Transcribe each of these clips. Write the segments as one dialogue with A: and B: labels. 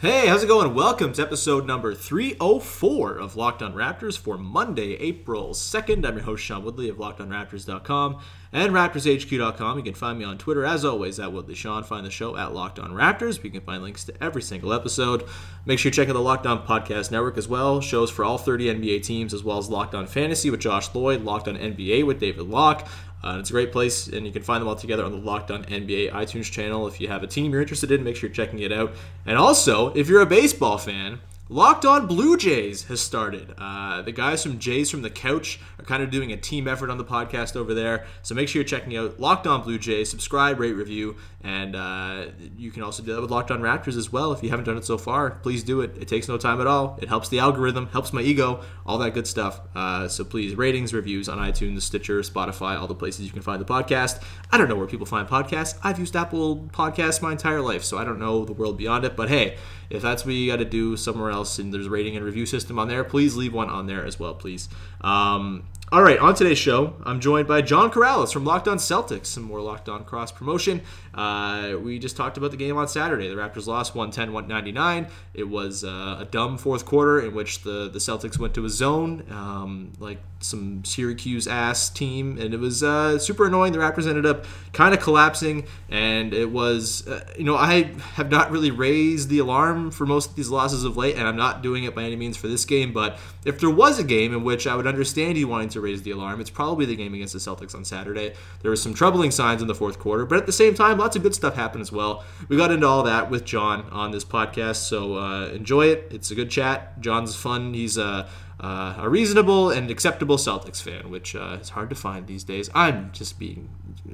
A: Hey, how's it going? Welcome to episode number 304 of Locked On Raptors for Monday, April 2nd. I'm your host, Sean Woodley of LockedOnRaptors.com and RaptorsHQ.com. You can find me on Twitter, as always, at Woodley Sean. Find the show at Locked On Raptors. You can find links to every single episode. Make sure you check out the Locked On Podcast Network as well. Shows for all 30 NBA teams, as well as Locked On Fantasy with Josh Lloyd, Locked On NBA with David Locke. Uh, it's a great place, and you can find them all together on the Locked On NBA iTunes channel. If you have a team you're interested in, make sure you're checking it out. And also, if you're a baseball fan, Locked On Blue Jays has started. Uh, the guys from Jays from the Couch are kind of doing a team effort on the podcast over there. So make sure you're checking out Locked On Blue Jays. Subscribe, rate, review, and uh, you can also do that with Locked On Raptors as well. If you haven't done it so far, please do it. It takes no time at all. It helps the algorithm, helps my ego, all that good stuff. Uh, so please, ratings, reviews on iTunes, Stitcher, Spotify, all the places you can find the podcast. I don't know where people find podcasts. I've used Apple Podcasts my entire life, so I don't know the world beyond it. But hey, if that's what you got to do somewhere else and there's a rating and review system on there, please leave one on there as well, please. Um, all right, on today's show, I'm joined by John Karalis from Locked On Celtics, some more Locked On cross promotion. Uh, we just talked about the game on Saturday. The Raptors lost 110 199. It was uh, a dumb fourth quarter in which the, the Celtics went to a zone, um, like some Syracuse ass team, and it was uh, super annoying. The Raptors ended up kind of collapsing, and it was, uh, you know, I have not really raised the alarm for most of these losses of late, and I'm not doing it by any means for this game, but if there was a game in which I would understand you wanting to raise the alarm, it's probably the game against the Celtics on Saturday. There were some troubling signs in the fourth quarter, but at the same time, lots of good stuff happened as well. We got into all that with John on this podcast, so uh, enjoy it. It's a good chat. John's fun. He's uh, uh, a reasonable and acceptable Celtics fan, which uh, is hard to find these days. I'm just being,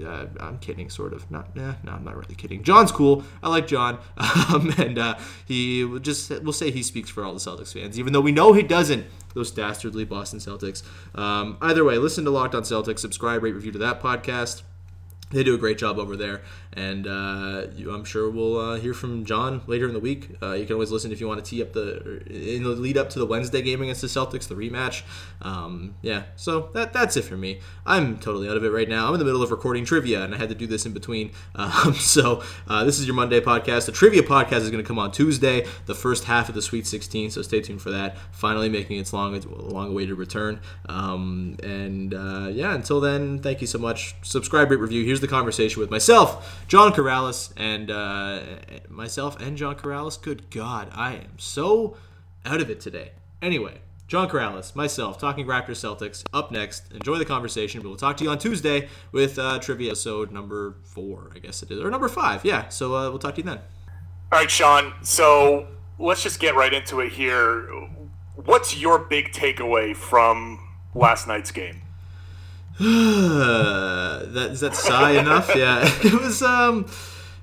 A: uh, I'm kidding, sort of. Not, nah, no, I'm not really kidding. John's cool. I like John, um, and uh, he will just we'll say he speaks for all the Celtics fans, even though we know he doesn't. Those dastardly Boston Celtics. Um, either way, listen to Locked On Celtics. Subscribe, rate, review to that podcast they do a great job over there, and uh, I'm sure we'll uh, hear from John later in the week. Uh, you can always listen if you want to tee up the in the lead up to the Wednesday game against the Celtics, the rematch. Um, yeah, so that that's it for me. I'm totally out of it right now. I'm in the middle of recording trivia, and I had to do this in between. Um, so uh, this is your Monday podcast. The trivia podcast is going to come on Tuesday, the first half of the Sweet 16. So stay tuned for that. Finally making its long long awaited return. Um, and uh, yeah, until then, thank you so much. Subscribe, rate, review. Here's the conversation with myself, John Karalis, and uh, myself and John Karalis. Good God, I am so out of it today. Anyway, John Karalis, myself, talking Raptors Celtics. Up next, enjoy the conversation. We'll talk to you on Tuesday with uh, trivia episode number four, I guess it is, or number five. Yeah, so uh, we'll talk to you then.
B: All right, Sean. So let's just get right into it here. What's your big takeaway from last night's game?
A: that is that sigh enough? Yeah, it was. Um,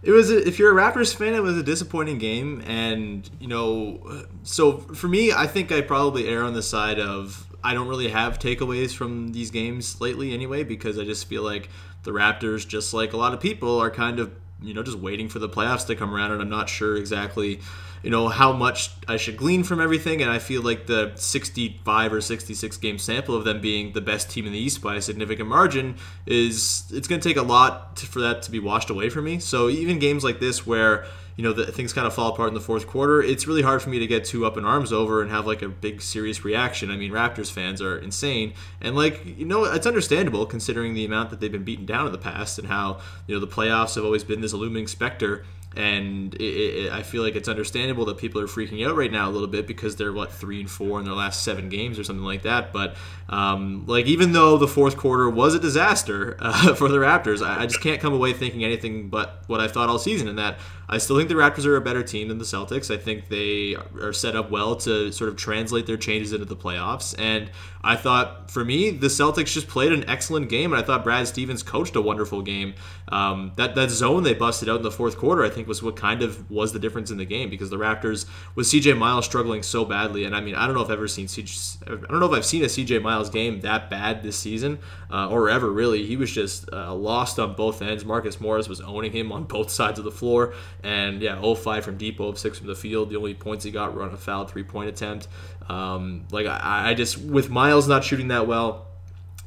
A: it was. A, if you're a Raptors fan, it was a disappointing game, and you know, so for me, I think I probably err on the side of I don't really have takeaways from these games lately, anyway, because I just feel like the Raptors, just like a lot of people, are kind of you know just waiting for the playoffs to come around, and I'm not sure exactly you know how much I should glean from everything, and I feel like the 65 or 66 game sample of them being the best team in the East by a significant margin is it's going to take a lot to, for that to be washed away from me. So even games like this where you know the, things kind of fall apart in the fourth quarter, it's really hard for me to get too up in arms over and have like a big serious reaction. I mean, Raptors fans are insane, and like you know it's understandable considering the amount that they've been beaten down in the past and how you know the playoffs have always been this looming specter and it, it, I feel like it's understandable that people are freaking out right now a little bit because they're what three and four in their last seven games or something like that. But um, like even though the fourth quarter was a disaster uh, for the Raptors, I, I, just can't come away thinking anything but what I've thought all season, and that I still think the Raptors are a better team than the Celtics. I think they are set up well to sort of translate their changes into the playoffs. And I thought, for me, the Celtics just played an excellent game, and I thought Brad Stevens coached a wonderful game. Um, that that zone they busted out in the fourth quarter, I think, was what kind of was the difference in the game because the Raptors with CJ Miles struggling so badly, and I mean, I don't know if I've ever seen CJ, I don't know if I've seen a CJ Miles game that bad this season uh, or ever really. He was just uh, lost on both ends. Marcus Morris was owning him on both sides of the floor, and yeah, 0-5 from deep, 0-6 from the field. The only points he got were on a foul three point attempt. Um, like I, I just with Miles not shooting that well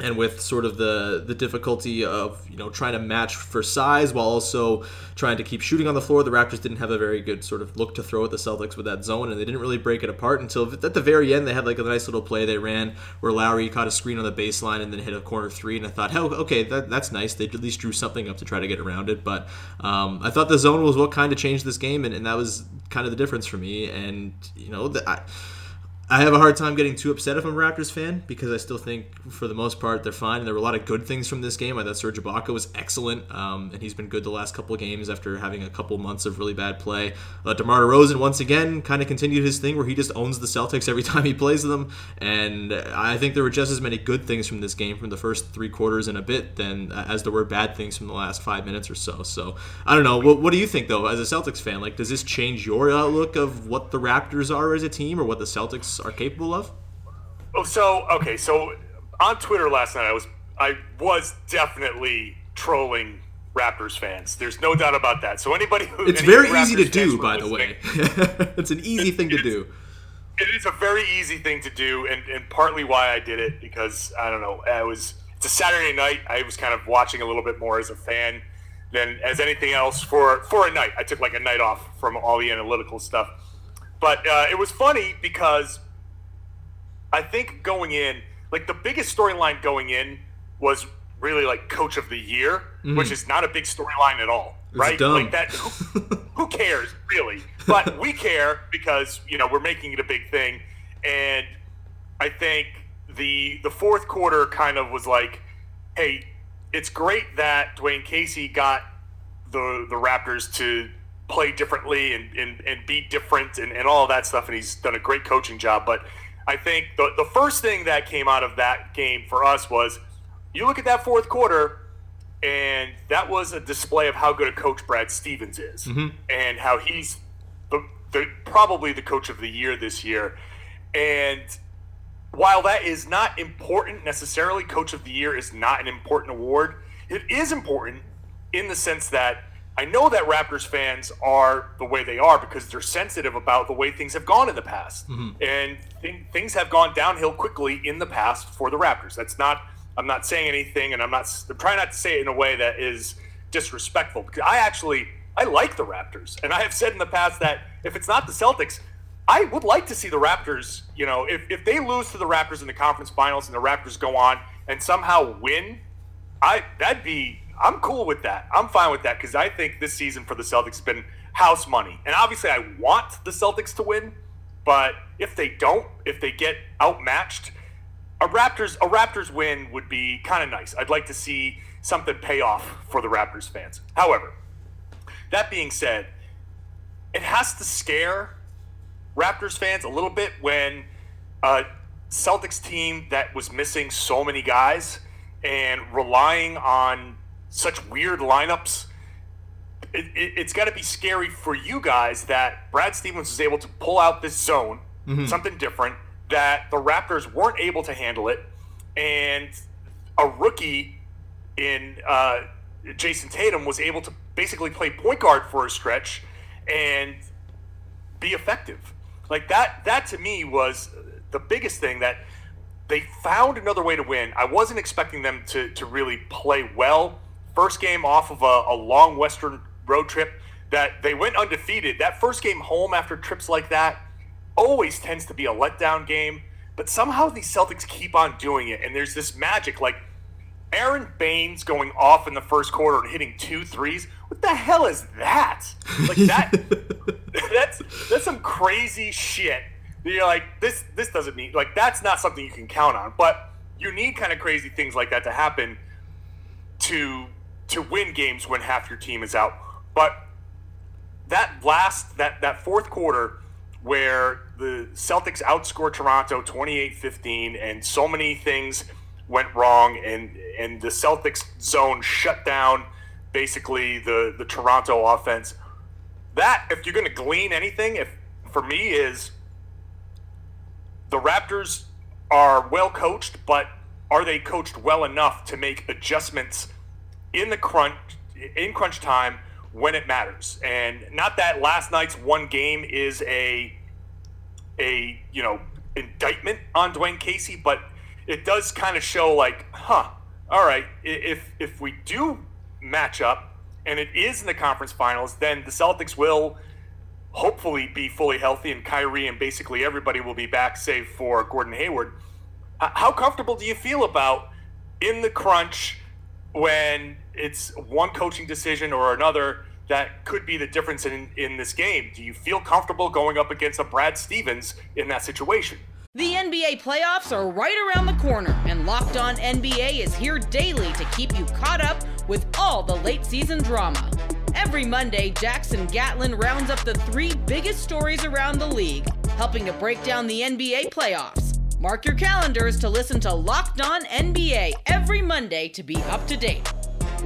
A: and with sort of the the difficulty of you know trying to match for size while also trying to keep shooting on the floor the raptors didn't have a very good sort of look to throw at the celtics with that zone and they didn't really break it apart until at the very end they had like a nice little play they ran where lowry caught a screen on the baseline and then hit a corner three and i thought hell okay that, that's nice. They at least drew something up to try to get around it. But um, i thought the zone was what kind of changed this game and, and that was kind of the difference for me. And you know the, I, I have a hard time getting too upset if I'm a Raptors fan because I still think, for the most part, they're fine. And there were a lot of good things from this game. I thought Serge Ibaka was excellent, um, and he's been good the last couple of games after having a couple months of really bad play. Uh, DeMar DeRozan, once again, kind of continued his thing where he just owns the Celtics every time he plays them. And I think there were just as many good things from this game from the first three quarters and a bit than as there were bad things from the last five minutes or so. So I don't know. What, what do you think, though, as a Celtics fan? Like, does this change your outlook of what the Raptors are as a team or what the Celtics are capable of?
B: Oh, so okay, so on Twitter last night, I was I was definitely trolling Raptors fans. There's no doubt about that. So anybody who
A: it's
B: any
A: very
B: Raptors
A: easy to do, by the way. it's an easy thing to do.
B: It is a very easy thing to do, and, and partly why I did it because I don't know. I was it's a Saturday night. I was kind of watching a little bit more as a fan than as anything else for for a night. I took like a night off from all the analytical stuff, but uh, it was funny because I think going in, like the biggest storyline going in was really like coach of the year, mm. which is not a big storyline at all, right?
A: dumb.
B: Like that. Who, who cares really? But we care because you know we're making it a big thing, and I think the the fourth quarter kind of was like, hey, it's great that Dwane Casey got the the Raptors to play differently and, and, and be different and, and all that stuff and he's done a great coaching job but i think the, the first thing that came out of that game for us was you look at that fourth quarter and that was a display of how good a coach brad stevens is mm-hmm. and how he's the, the probably the coach of the year this year and while that is not important necessarily, Coach of the Year is not an important award. It is important in the sense that I know that Raptors fans are the way they are because they're sensitive about the way things have gone in the past, mm-hmm. and th- things have gone downhill quickly in the past for the Raptors. That's not. I'm not saying anything, and I'm not. I'm trying not to say it in a way that is disrespectful. Because I actually I like the Raptors, and I have said in the past that if it's not the Celtics, I would like to see the Raptors, you know, if, if they lose to the Raptors in the conference finals and the Raptors go on and somehow win, I that'd be I'm cool with that. I'm fine with that because I think this season for the Celtics has been house money. And obviously I want the Celtics to win, but if they don't, if they get outmatched, a Raptors a Raptors win would be kind of nice. I'd like to see something pay off for the Raptors fans. However, that being said, it has to scare Raptors fans a little bit when a Celtics team that was missing so many guys and relying on such weird lineups. It, it, it's got to be scary for you guys that Brad Stevens was able to pull out this zone, something different, that the Raptors weren't able to handle it, and a rookie in uh, Jayson Tatum was able to basically play point guard for a stretch and be effective. Like that that to me was the biggest thing that they found another way to win. I wasn't expecting them to to really play well. First game off of a, a long Western road trip that they went undefeated. That first game home after trips like that always tends to be a letdown game. But somehow these Celtics keep on doing it, and there's this magic like Aron Baynes going off in the first quarter and hitting two threes. What the hell is that? Like that that's that's some crazy shit. You're like, this this doesn't need like that's not something you can count on. But you need kind of crazy things like that to happen to to win games when half your team is out. But that last that that fourth quarter where the Celtics outscore Toronto 28-15 and so many things went wrong and and the Celtics zone shut down basically the the Toronto offense. That if you're going to glean anything if for me is the Raptors are well coached but are they coached well enough to make adjustments in the crunch in crunch time when it matters. And not that last night's one game is a a you know indictment on Dwane Casey, but it does kind of show like, huh, all right, if if we do match up and it is in the conference finals, then the Celtics will hopefully be fully healthy and Kyrie and basically everybody will be back save for Gordon Hayward. How comfortable do you feel about in the crunch when it's one coaching decision or another that could be the difference in, in this game. Do you feel comfortable going up against a Brad Stevens in that situation?
C: The NBA playoffs are right around the corner, and Locked On NBA is here daily to keep you caught up with all the late season drama. Every Monday, Jackson Gatlin rounds up the three biggest stories around the league, helping to break down the NBA playoffs. Mark your calendars to listen to Locked On NBA every Monday to be up to date.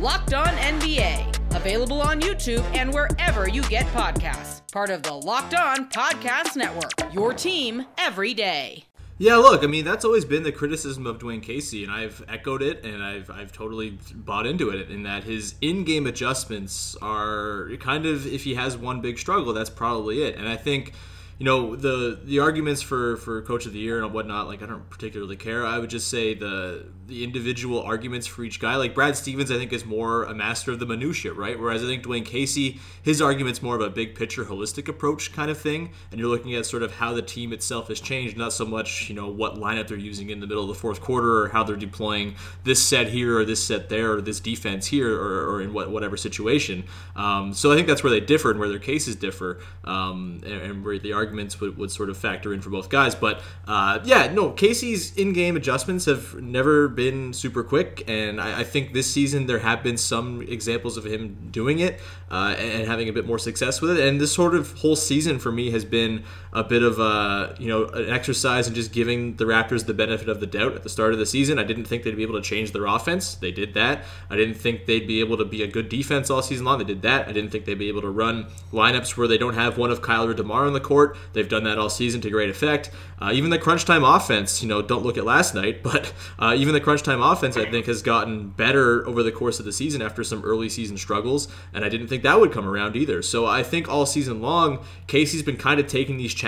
C: Locked On NBA, available on YouTube and wherever you get podcasts. Part of the Locked On Podcast Network, your team every day.
A: Yeah, look, I mean that's always been the criticism of Dwane Casey, and I've echoed it, and I've I've totally bought into it. In that his in-game adjustments are kind of if he has one big struggle, that's probably it. And I think you know the the arguments for for coach of the year and whatnot like i don't particularly care i would just say the the individual arguments for each guy. Like brad stevens i think is more a master of the minutia right? Whereas i think Dwane casey his argument's more of a big picture holistic approach kind of thing. And you're looking at sort of how the team itself has changed not so much you know what lineup they're using in the middle of the fourth quarter or how they're deploying this set here or this set there or this defense here or, or in what, whatever situation. Um, so i think that's where they differ and where their cases differ um, and, and where the arguments would, would sort of factor in for both guys. But uh, yeah, no, Casey's in game adjustments have never been super quick. And I, I, think this season there have been some examples of him doing it uh, and having a bit more success with it. And this sort of whole season for me has been a bit of a, you know, an exercise in just giving the Raptors the benefit of the doubt at the start of the season. I didn't think they'd be able to change their offense. They did that. I didn't think they'd be able to be a good defense all season long. They did that. I didn't think they'd be able to run lineups where they don't have one of Kyle or DeMar on the court. They've done that all season to great effect. Uh, even the crunch time offense, you know, don't look at last night, but uh, even the crunch time offense, I think, has gotten better over the course of the season after some early season struggles, and I didn't think that would come around either. So I think all season long, Casey's been kind of taking these challenges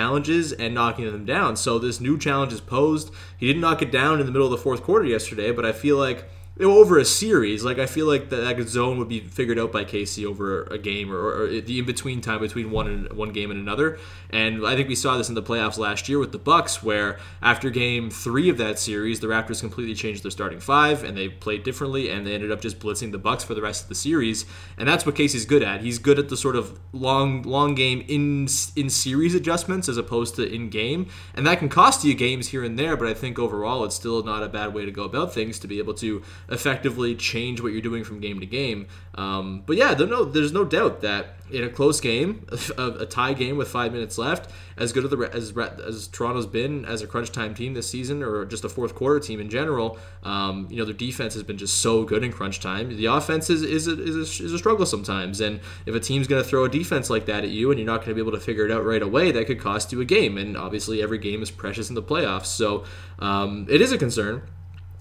A: and knocking them down. So this new challenge is posed. He didn't knock it down in the middle of the fourth quarter yesterday, but I feel like over a series, like I feel like that, that zone would be figured out by Casey over a game or, or the in between time between one and one game and another. And I think we saw this in the playoffs last year with the Bucks, where after game three of that series, the Raptors completely changed their starting five and they played differently, and they ended up just blitzing the Bucks for the rest of the series. And that's what Casey's good at. He's good at the sort of long long game in in series adjustments as opposed to in game, and that can cost you games here and there. But I think overall, it's still not a bad way to go about things to be able to effectively change what you're doing from game to game. Um, but yeah, no, there's no doubt that in a close game, a, a, tie game with five minutes left, as good as, as Toronto's been as a crunch time team this season, or just a fourth quarter team in general, um, you know their defense has been just so good in crunch time. The offense is is a, is a, is a struggle sometimes, and if a team's going to throw a defense like that at you, and you're not going to be able to figure it out right away, that could cost you a game. And obviously, every game is precious in the playoffs, so um, it is a concern.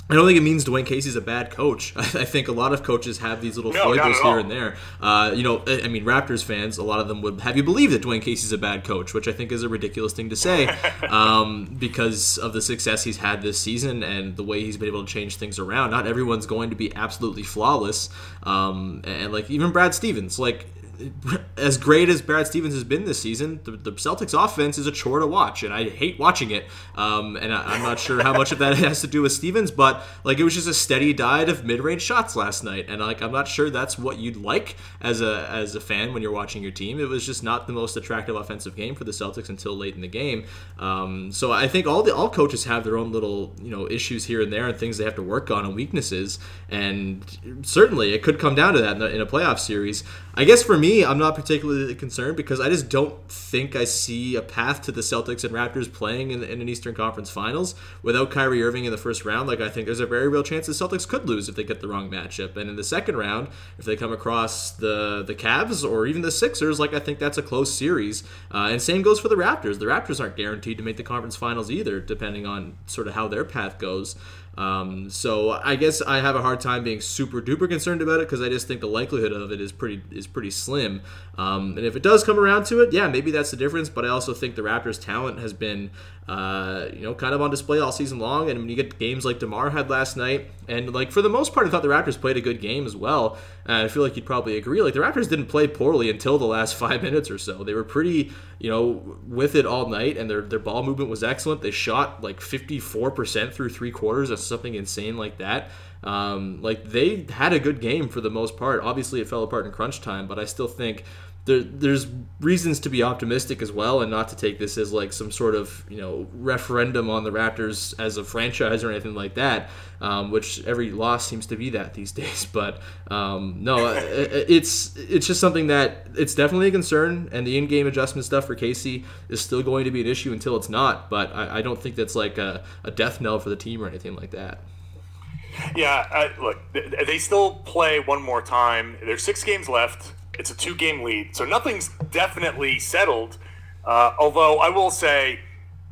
A: I don't think it means Dwane Casey's a bad coach. I think a lot of coaches have these little no, foibles here and there. Uh, you know, I mean, Raptors fans, a lot of them would have you believe that Dwane Casey's a bad coach, which I think is a ridiculous thing to say um, because of the success he's had this season and the way he's been able to change things around. Not everyone's going to be absolutely flawless. Um, and like even Brad Stevens, like as great as Brad Stevens has been this season, the, the, Celtics offense is a chore to watch, and I hate watching it. Um, and I, am not sure how much of that has to do with Stevens, but like it was just a steady diet of mid-range shots last night, and like I'm not sure that's what you'd like as a as a fan when you're watching your team. It was just not the most attractive offensive game for the Celtics until late in the game. Um, so I think all the all coaches have their own little you know issues here and there and things they have to work on and weaknesses, and certainly it could come down to that in a, in a playoff series. I guess for me me, I'm not particularly concerned because I just don't think I see a path to the Celtics and Raptors playing in, in, an Eastern Conference Finals without Kyrie Irving in the first round. Like I think there's a very real chance the Celtics could lose if they get the wrong matchup, and in the second round, if they come across the the Cavs or even the Sixers, like I think that's a close series. Uh, and same goes for the Raptors. The Raptors aren't guaranteed to make the conference finals either, depending on sort of how their path goes. Um, so I guess I have a hard time being super duper concerned about it because I just think the likelihood of it is pretty is pretty slim. Um, and if it does come around to it, yeah, maybe that's the difference. But I also think the Raptors' talent has been uh, you know, kind of on display all season long. And when you get games like DeMar had last night, and like for the most part, I thought the Raptors played a good game as well. And I feel like you'd probably agree. Like the Raptors didn't play poorly until the last five minutes or so. They were pretty, you know, with it all night, and their their ball movement was excellent. They shot like 54% through three quarters. That's something insane like that. Um, like they had a good game for the most part. Obviously, it fell apart in crunch time, but I still think there, there's reasons to be optimistic as well, and not to take this as like some sort of you know referendum on the Raptors as a franchise or anything like that. Um, which every loss seems to be that these days. But um, no, it's it's just something that it's definitely a concern, and the in-game adjustment stuff for Casey is still going to be an issue until it's not. But I, I don't think that's like a, a death knell for the team or anything like that.
B: Yeah, uh, look, they still play one more time. There's six games left it's a two game lead. So nothing's definitely settled. Uh, although I will say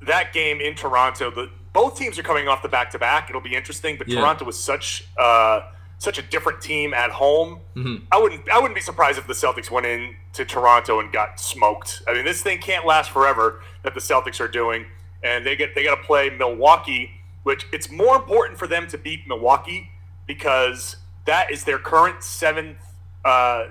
B: that game in Toronto, the, both teams are coming off the back to back. It'll be interesting. But yeah. Toronto was such uh, such a different team at home. Mm-hmm. I wouldn't I wouldn't be surprised if the Celtics went in to Toronto and got smoked. I mean, this thing can't last forever that the Celtics are doing, and they get they got to play Milwaukee, which it's more important for them to beat Milwaukee because that is their current seventh. Uh,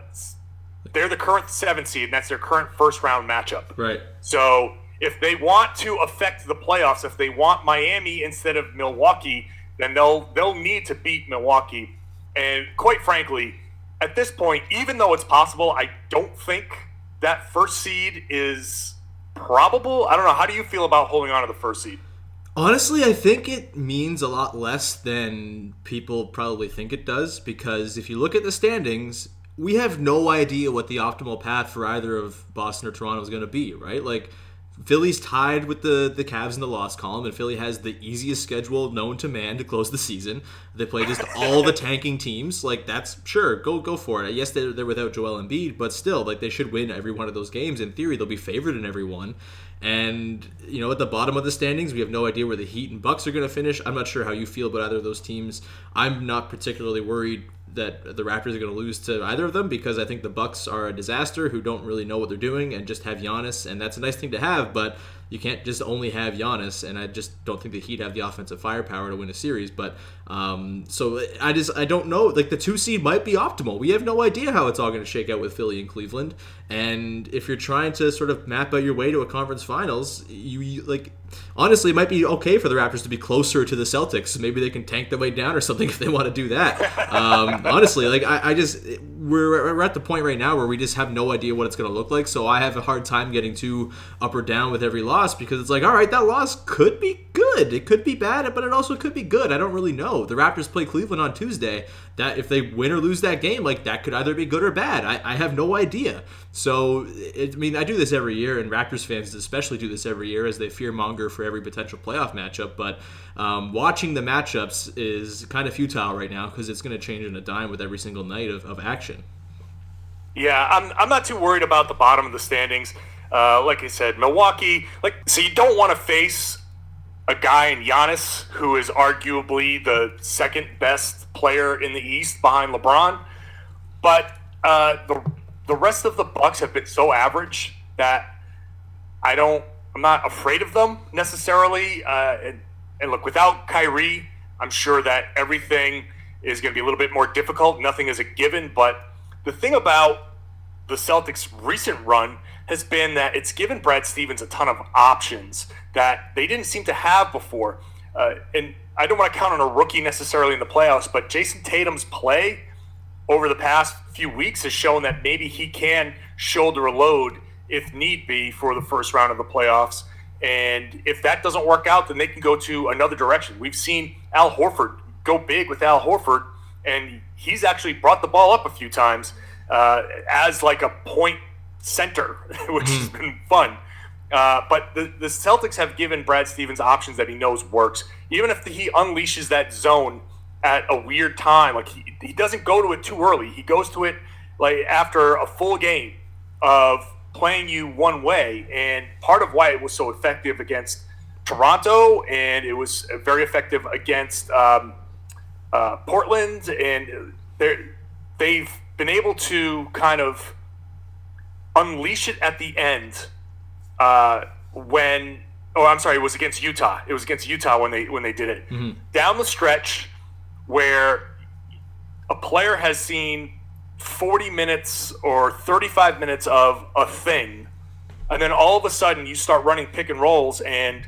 B: they're the current seven seed, and that's their current first round matchup.
A: Right.
B: So if they want to affect the playoffs, if they want Miami instead of Milwaukee, then they'll they'll need to beat Milwaukee. And quite frankly, at this point, even though it's possible, I don't think that first seed is probable. I don't know. How do you feel about holding on to the first seed?
A: Honestly, I think it means a lot less than people probably think it does because if you look at the standings, we have no idea what the optimal path for either of Boston or Toronto is going to be, right? Like Philly's tied with the the Cavs in the loss column, and Philly has the easiest schedule known to man to close the season. They play just all the tanking teams. Like that's sure, go go for it. Yes, they're, they're without Joel Embiid, but still, like they should win every one of those games. In theory, they'll be favored in every one. And you know, at the bottom of the standings, we have no idea where the Heat and Bucks are going to finish. I'm not sure how you feel about either of those teams. I'm not particularly worried that the Raptors are going to lose to either of them because I think the Bucks are a disaster who don't really know what they're doing and just have Giannis, and that's a nice thing to have. But you can't just only have Giannis, and I just don't think the Heat have the offensive firepower to win a series. But um, so I just I don't know. Like the two seed might be optimal. We have no idea how it's all going to shake out with Philly and Cleveland. And if you're trying to sort of map out your way to a conference finals, you, you like honestly, it might be okay for the Raptors to be closer to the Celtics. Maybe they can tank their way down or something if they want to do that. Um, honestly, like I, I just we're, we're at the point right now where we just have no idea what it's going to look like. So I have a hard time getting too up or down with every loss because it's like, all right, that loss could be good. It could be bad, but it also could be good. I don't really know. The Raptors play Cleveland on Tuesday. That if they win or lose that game, like that could either be good or bad. I, I have no idea. So it, I mean, I do this every year, and Raptors fans especially do this every year as they fear monger for every potential playoff matchup. But um, watching the matchups is kind of futile right now because it's going to change in a dime with every single night of, of action.
B: Yeah, I'm, I'm not too worried about the bottom of the standings. Uh, like I said, Milwaukee, like, so you don't want to face a guy in Giannis who is arguably the second best player in the East behind LeBron. But uh, the the rest of the Bucks have been so average that I don't. I'm not afraid of them necessarily. Uh, and, and look, without Kyrie, I'm sure that everything is going to be a little bit more difficult. Nothing is a given. But the thing about the Celtics' recent run has been that it's given Brad Stevens a ton of options that they didn't seem to have before. Uh, and I don't want to count on a rookie necessarily in the playoffs, but Jayson Tatum's play over the past few weeks has shown that maybe he can shoulder a load if need be for the first round of the playoffs. And if that doesn't work out, then they can go to another direction. We've seen Al Horford go big with Al Horford, and he's actually brought the ball up a few times. uh, as like a point center, which has been fun. Uh, but the, the Celtics have given Brad Stevens options that he knows works. Even if he unleashes that zone at a weird time, like he, he doesn't go to it too early. He goes to it like after a full game of playing you one way. And part of why it was so effective against Toronto and it was very effective against um, uh, Portland. And they've been able to kind of unleash it at the end uh, when oh I'm sorry it was against Utah. It was against Utah when they when they did it. Mm-hmm. down the stretch where a player has seen 40 minutes or 35 minutes of a thing and then all of a sudden you start running pick and rolls and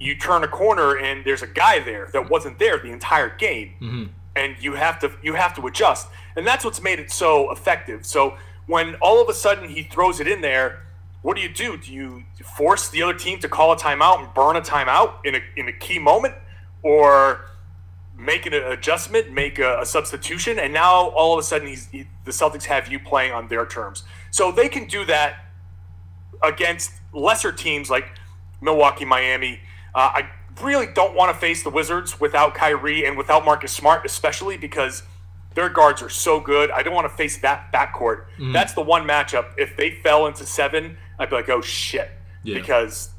B: you turn a corner and there's a guy there that wasn't there the entire game. Mm-hmm. and you have to you have to adjust. And that's what's made it so effective. So when all of a sudden he throws it in there what do you do? Do you force the other team to call a timeout and burn a timeout in a, in a key moment? Or make an adjustment, make a, a substitution, and now all of a sudden he, the Celtics have you playing on their terms. So they can do that against lesser teams like Milwaukee, Miami. Uh, I really don't want to face the Wizards without Kyrie and without Marcus Smart, especially because – their guards are so good. I don't want to face that backcourt. Mm. That's the one matchup. If they fell into seven, I'd be like, oh shit, yeah. because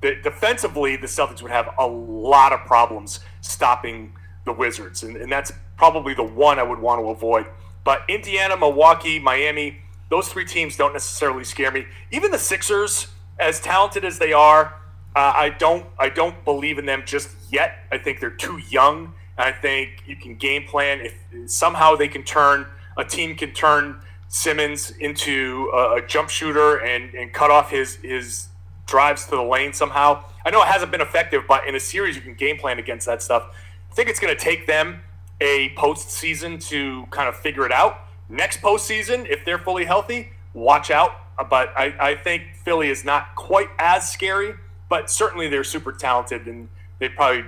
B: the, defensively the Celtics would have a lot of problems stopping the Wizards, and, and that's probably the one I would want to avoid. But Indiana, Milwaukee, Miami, those three teams don't necessarily scare me. Even the Sixers, as talented as they are, uh, I don't I don't believe in them just yet. I think they're too young I think you can game plan if somehow they can turn a team can turn Simmons into a, a jump shooter and, and cut off his his drives to the lane somehow. I know it hasn't been effective, but in a series you can game plan against that stuff. I think it's going to take them a postseason to kind of figure it out. Next postseason, if they're fully healthy, watch out. But I, I think Philly is not quite as scary, but certainly they're super talented and they probably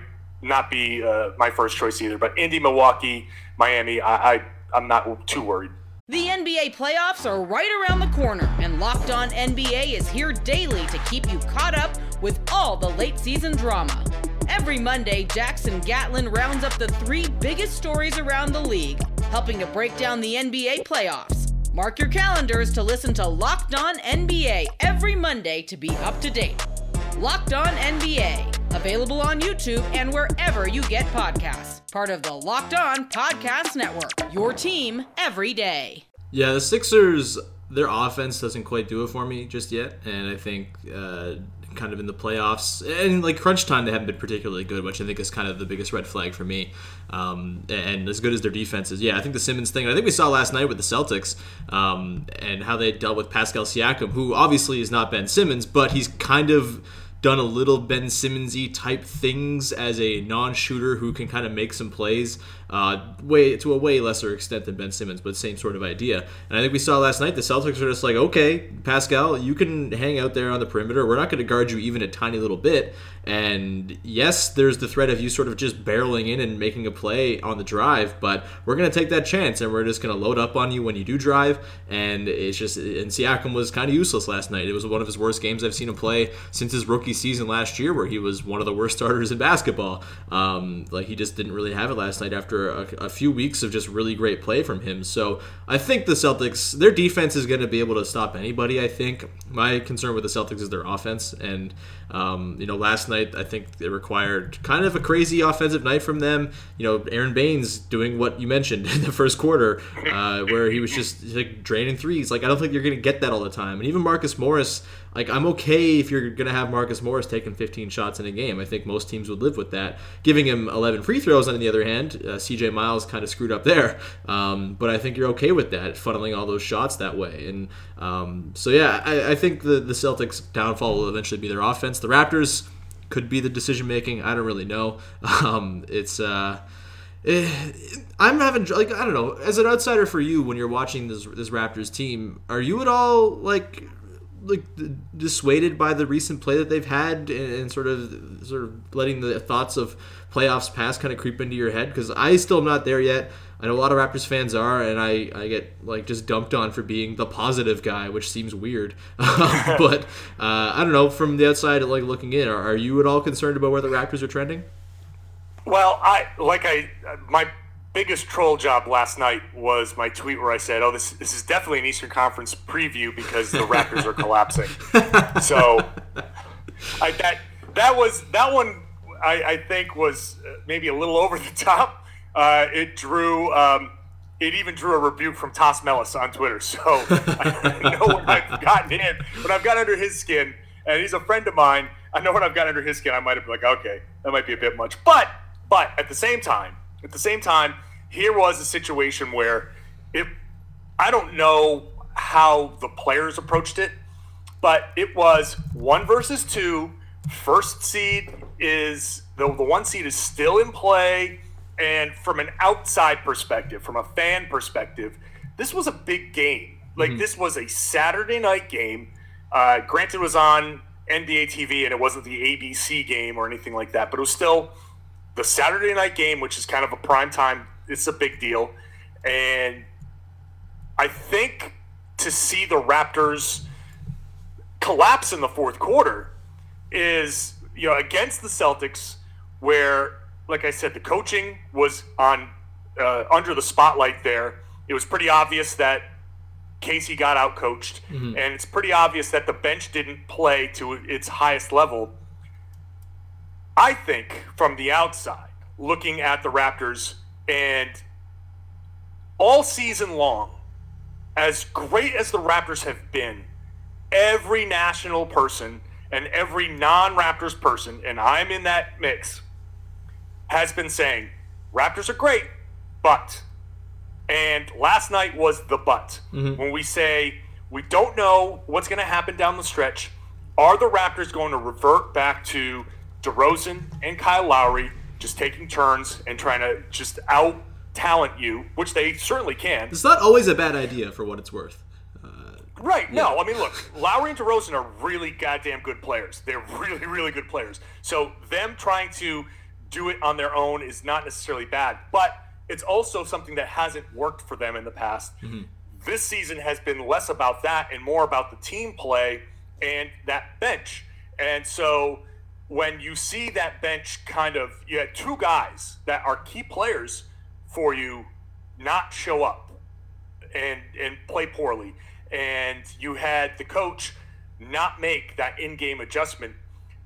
B: not be uh, my first choice either. But Indy, Milwaukee, Miami, I, I I'm not too worried.
C: The NBA playoffs are right around the corner, and Locked On NBA is here daily to keep you caught up with all the late season drama. Every Monday, Jackson Gatlin rounds up the three biggest stories around the league, helping to break down the NBA playoffs. Mark your calendars to listen to Locked On NBA every Monday to be up to date. Locked On NBA Available on YouTube and wherever you get podcasts. Part of the Locked On Podcast Network. Your team every day.
A: Yeah, the Sixers, their offense doesn't quite do it for me just yet. And I think uh, kind of in the playoffs and like crunch time, they haven't been particularly good, which I think is kind of the biggest red flag for me. Um, and as good as their defense is, yeah, I think the Simmons thing, I think we saw last night with the Celtics um, and how they dealt with Pascal Siakam, who obviously is not Ben Simmons, but he's kind of done a little Ben Simmonsy type things as a non-shooter who can kind of make some plays uh, way to a way lesser extent than Ben Simmons, but same sort of idea. And I think we saw last night the Celtics are just like, okay, Pascal, you can hang out there on the perimeter. We're not going to guard you even a tiny little bit. And yes, there's the threat of you sort of just barreling in and making a play on the drive, but we're going to take that chance and we're just going to load up on you when you do drive. And it's just, and Siakam was kind of useless last night. It was one of his worst games I've seen him play since his rookie season last year, where he was one of the worst starters in basketball. Um, like he just didn't really have it last night after after a, a, few weeks of just really great play from him. So I think the Celtics, their defense is going to be able to stop anybody. I think my concern with the Celtics is their offense, and um, you know, last night I think it required kind of a crazy offensive night from them. You know, Aron Baynes doing what you mentioned in the first quarter, uh, where he was just like draining threes. Like I don't think you're going to get that all the time, and even Marcus Morris like I'm okay if you're gonna have Marcus Morris taking 15 shots in a game. I think most teams would live with that. Giving him 11 free throws, on the other hand, uh, C.J. Miles kind of screwed up there. Um, but I think you're okay with that, funneling all those shots that way. And um, so yeah, I, I think the the Celtics' downfall will eventually be their offense. The Raptors could be the decision making. I don't really know. Um, it's. Uh, eh, I'm having like I don't know. As an outsider for you, when you're watching this this Raptors team, are you at all like like dissuaded by the recent play that they've had and, and sort of sort of letting the thoughts of playoffs past kind of creep into your head? Because I still am not there yet. I know a lot of Raptors fans are, and I, I get like just dumped on for being the positive guy, which seems weird. but uh, I don't know. From the outside, like looking in, are, are you at all concerned about where the Raptors are trending?
B: Well, I like I my biggest troll job last night was my tweet where I said, "Oh, this this is definitely an Eastern Conference preview because the Raptors are collapsing." so, I, that that was that one. I, I think was uh, maybe a little over the top. Uh, it drew. Um, it even drew a rebuke from Tas Melas on Twitter. So I know when I've gotten in, when I've got under his skin, and he's a friend of mine. I know when I've got under his skin, I might have been like, okay, that might be a bit much. But but at the same time, at the same time, here was a situation where it I don't know how the players approached it, but it was one versus two. First seed is the, the one seed is still in play. And from an outside perspective, from a fan perspective, this was a big game. Like mm-hmm. this was a Saturday night game. Uh, granted, it was on NBA TV and it wasn't the ABC game or anything like that, but it was still the Saturday night game, which is kind of a prime time it's a big deal. And I think to see the Raptors collapse in the fourth quarter is, you know, against the Celtics, where, like I said, the coaching was on uh, under the spotlight there. It was pretty obvious that Casey got out coached, mm-hmm. and it's pretty obvious that the bench didn't play to its highest level. I think from the outside, looking at the Raptors, and all season long, as great as the Raptors have been, every national person and every non Raptors person, and I'm in that mix, has been saying Raptors are great, but. And last night was the but. Mm-hmm. When we say we don't know what's going to happen down the stretch, are the Raptors going to revert back to DeRozan and Kyle Lowry just taking turns and trying to just out talent you, which they certainly can.
A: It's not always a bad idea for what it's worth.
B: Uh, right. Yeah. No, I mean, look, Lowry and DeRozan are really goddamn good players. They're really, really good players. So them trying to do it on their own is not necessarily bad, but it's also something that hasn't worked for them in the past. Mm-hmm. This season has been less about that and more about the team play and that bench. And so when you see that bench kind of, you had two guys that are key players for you not show up and and play poorly, and you had the coach not make that in-game adjustment,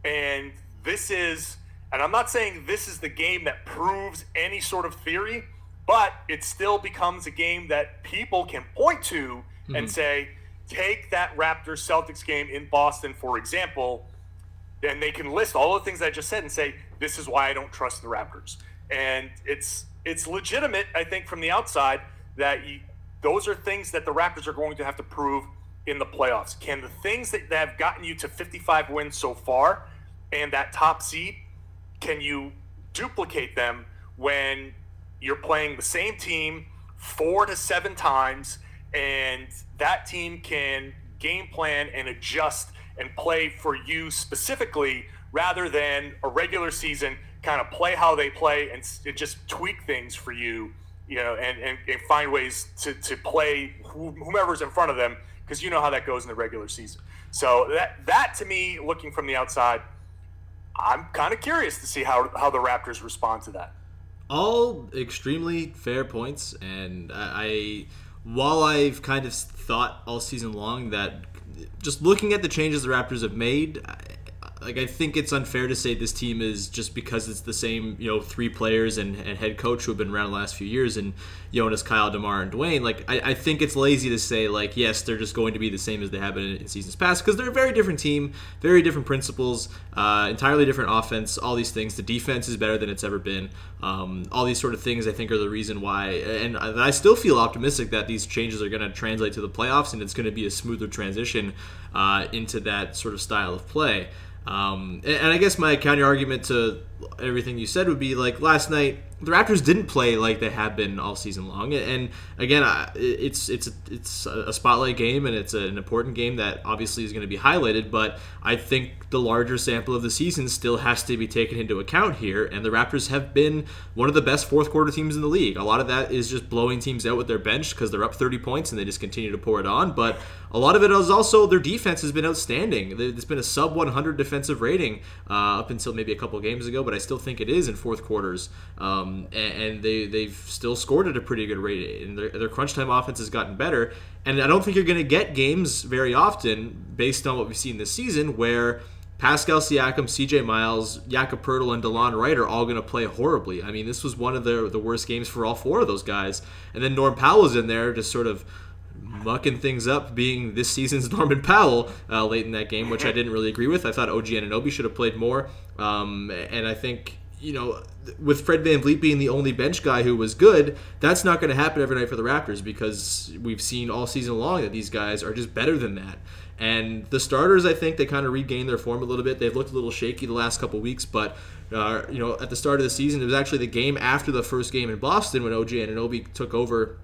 B: and this is, and I'm not saying this is the game that proves any sort of theory, but it still becomes a game that people can point to mm-hmm. and say, take that Raptors Celtics game in Boston, for example and they can list all the things I just said and say this is why I don't trust the Raptors. And it's it's legitimate, I think, from the outside that you, those are things that the Raptors are going to have to prove in the playoffs. Can the things that, that have gotten you to 55 wins so far and that top seed, can you duplicate them when you're playing the same team four to seven times and that team can game plan and adjust and play for you specifically rather than a regular season kind of play how they play and, just tweak things for you, you know, and, and, and find ways to, to play whomever's in front of them because you know how that goes in the regular season. So that that to me, looking from the outside, I'm kind of curious to see how how the Raptors respond to that.
A: All extremely fair points, and I, while I've kind of thought all season long that just looking at the changes the Raptors have made, like I think it's unfair to say this team is just because it's the same, you know, three players and, and head coach who have been around the last few years and Jonas, Kyle, Demar, and Dwane. Like I, I think it's lazy to say like yes, they're just going to be the same as they have been in, seasons past because they're a very different team, very different principles, uh, entirely different offense. All these things. The defense is better than it's ever been. Um, all these sort of things I think are the reason why. And I still feel optimistic that these changes are going to translate to the playoffs and it's going to be a smoother transition uh, into that sort of style of play. Um, and, I guess my counter argument to everything you said would be like last night the Raptors didn't play like they have been all season long, and again, it's it's it's a spotlight game and it's an important game that obviously is going to be highlighted. But I think the larger sample of the season still has to be taken into account here, and the Raptors have been one of the best fourth quarter teams in the league. A lot of that is just blowing teams out with their bench because they're up 30 points and they just continue to pour it on. But a lot of it is also their defense has been outstanding. It's been a sub 100 defensive rating uh, up until maybe a couple games ago, but I still think it is in fourth quarters. Um, um, and, and, they they've still scored at a pretty good rate. And their, their crunch time offense has gotten better. And I don't think you're going to get games very often based on what we've seen this season where Pascal Siakam, CJ Miles, Jakob Poeltl, and Delon Wright are all going to play horribly. I mean, this was one of the the worst games for all four of those guys. And then Norm Powell's in there, just sort of mucking things up, being this season's Norman Powell uh, late in that game, which I didn't really agree with. I thought OG Anunoby should have played more, um, and I think you know, with Fred Van VanVleet being the only bench guy who was good, that's not going to happen every night for the Raptors because we've seen all season long that these guys are just better than that. And the starters, I think they kind of regained their form a little bit. They've looked a little shaky the last couple weeks, but uh, you know, at the start of the season, it was actually the game after the first game in Boston when OG Anunoby took over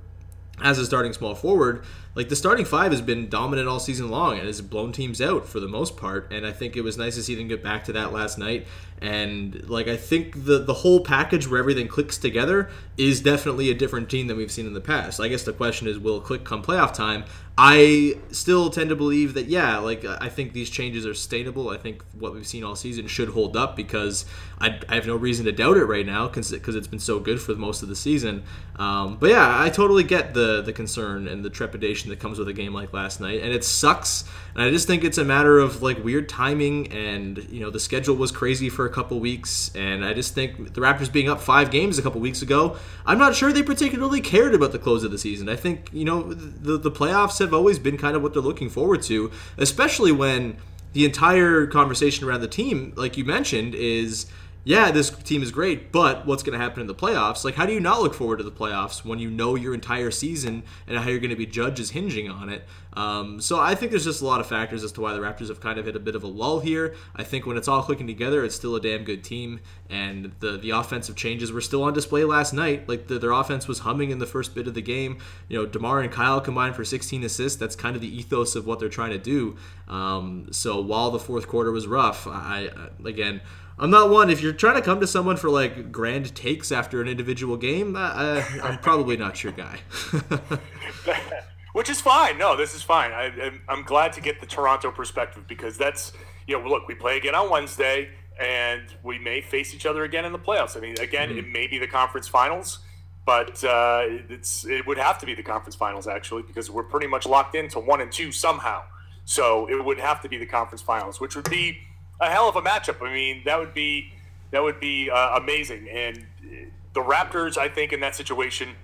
A: as a starting small forward like the starting five has been dominant all season long and has blown teams out for the most part. And I think it was nice to see them get back to that last night. And like I think the the whole package where everything clicks together is definitely a different team than we've seen in the past. I guess the question is, will it click come playoff time? I still tend to believe that yeah, like I think these changes are sustainable. I think what we've seen all season should hold up because I, I have no reason to doubt it right now because it's been so good for most of the season. Um, but yeah, I totally get the the concern and the trepidation that comes with a game like last night, and it sucks. And I just think it's a matter of like weird timing, and you know the schedule was crazy for a couple weeks, and I just think the Raptors being up five games a couple weeks ago, I'm not sure they particularly cared about the close of the season. I think you know the the playoffs have always been kind of what they're looking forward to, especially when the entire conversation around the team, like you mentioned, is yeah, this team is great, but what's going to happen in the playoffs? Like, how do you not look forward to the playoffs when you know your entire season and how you're going to be judged is hinging on it? Um, so I think there's just a lot of factors as to why the Raptors have kind of hit a bit of a lull here. I think when it's all clicking together, it's still a damn good team, and the the offensive changes were still on display last night. Like the, their offense was humming in the first bit of the game. You know, Demar and Kyle combined for 16 assists. That's kind of the ethos of what they're trying to do. Um, so while the fourth quarter was rough, I, again. I'm not one. If you're trying to come to someone for like grand takes after an individual game, I, I'm probably not your guy.
B: Which is fine. No, this is fine. I, I'm glad to get the Toronto perspective because that's you know look, we play again on Wednesday and we may face each other again in the playoffs. I mean, again, mm-hmm. it may be the conference finals, but uh, it's it would have to be the conference finals actually because we're pretty much locked into one and two somehow. So it would have to be the conference finals, which would be a hell of a matchup. I mean, that would be that would be uh, amazing. And the Raptors, I think, in that situation,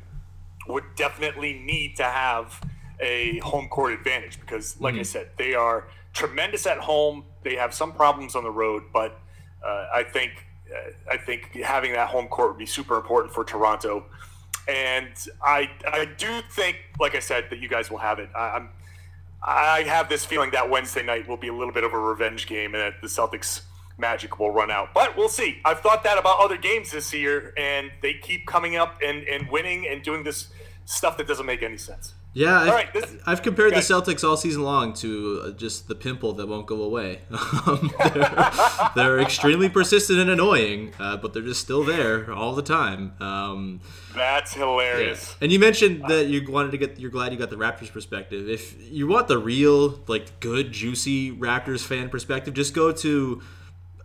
B: would definitely need to have a home court advantage because, like mm-hmm. I said, they are tremendous at home. They have some problems on the road, but uh, I think uh, I think having that home court would be super important for Toronto. And I I do think, like I said, that you guys will have it. I, I'm I have this feeling that Wednesday night will be a little bit of a revenge game and that the Celtics magic will run out. But we'll see. I've thought that about other games this year, and they keep coming up and, and winning and doing this stuff that doesn't make any sense.
A: Yeah, I've, right, this, I've compared the Celtics all season long to uh, just the pimple that won't go away. Um, they're, they're, extremely persistent and annoying, uh, but they're just still there all the time. Um,
B: That's hilarious.
A: Yeah. And you mentioned that you wanted to get, you're glad you got the Raptors perspective. If you want the real, like, good, juicy Raptors fan perspective, just go to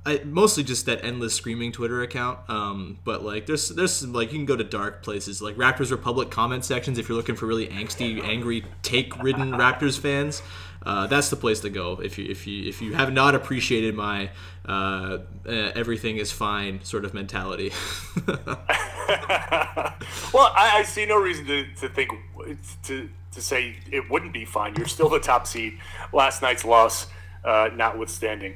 A: I, mostly just that endless screaming Twitter account. Um, but like, there's there's some, like you can go to dark places like Raptors Republic comment sections if you're looking for really angsty, angry, take-ridden Raptors fans. Uh, that's the place to go if you if you if you have not appreciated my uh, uh, everything is fine sort of mentality.
B: well, I, I, see no reason to, to think to to say it wouldn't be fine. You're still the top seed. Last night's loss, uh, notwithstanding.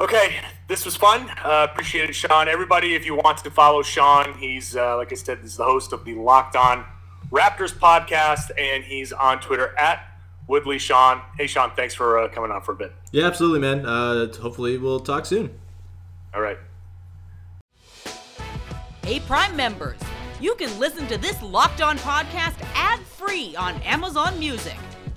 B: Okay, this was fun. Uh, appreciate it, Sean. Everybody, if you want to follow Sean, he's uh, like I said, he's the host of the Locked On Raptors podcast, and he's on Twitter at Woodley Sean. Hey, Sean, thanks for uh, coming on for a bit.
A: Yeah, absolutely, man. Uh, hopefully, we'll talk soon.
B: All right.
C: Hey, Prime members, you can listen to this Locked On podcast ad free on Amazon Music.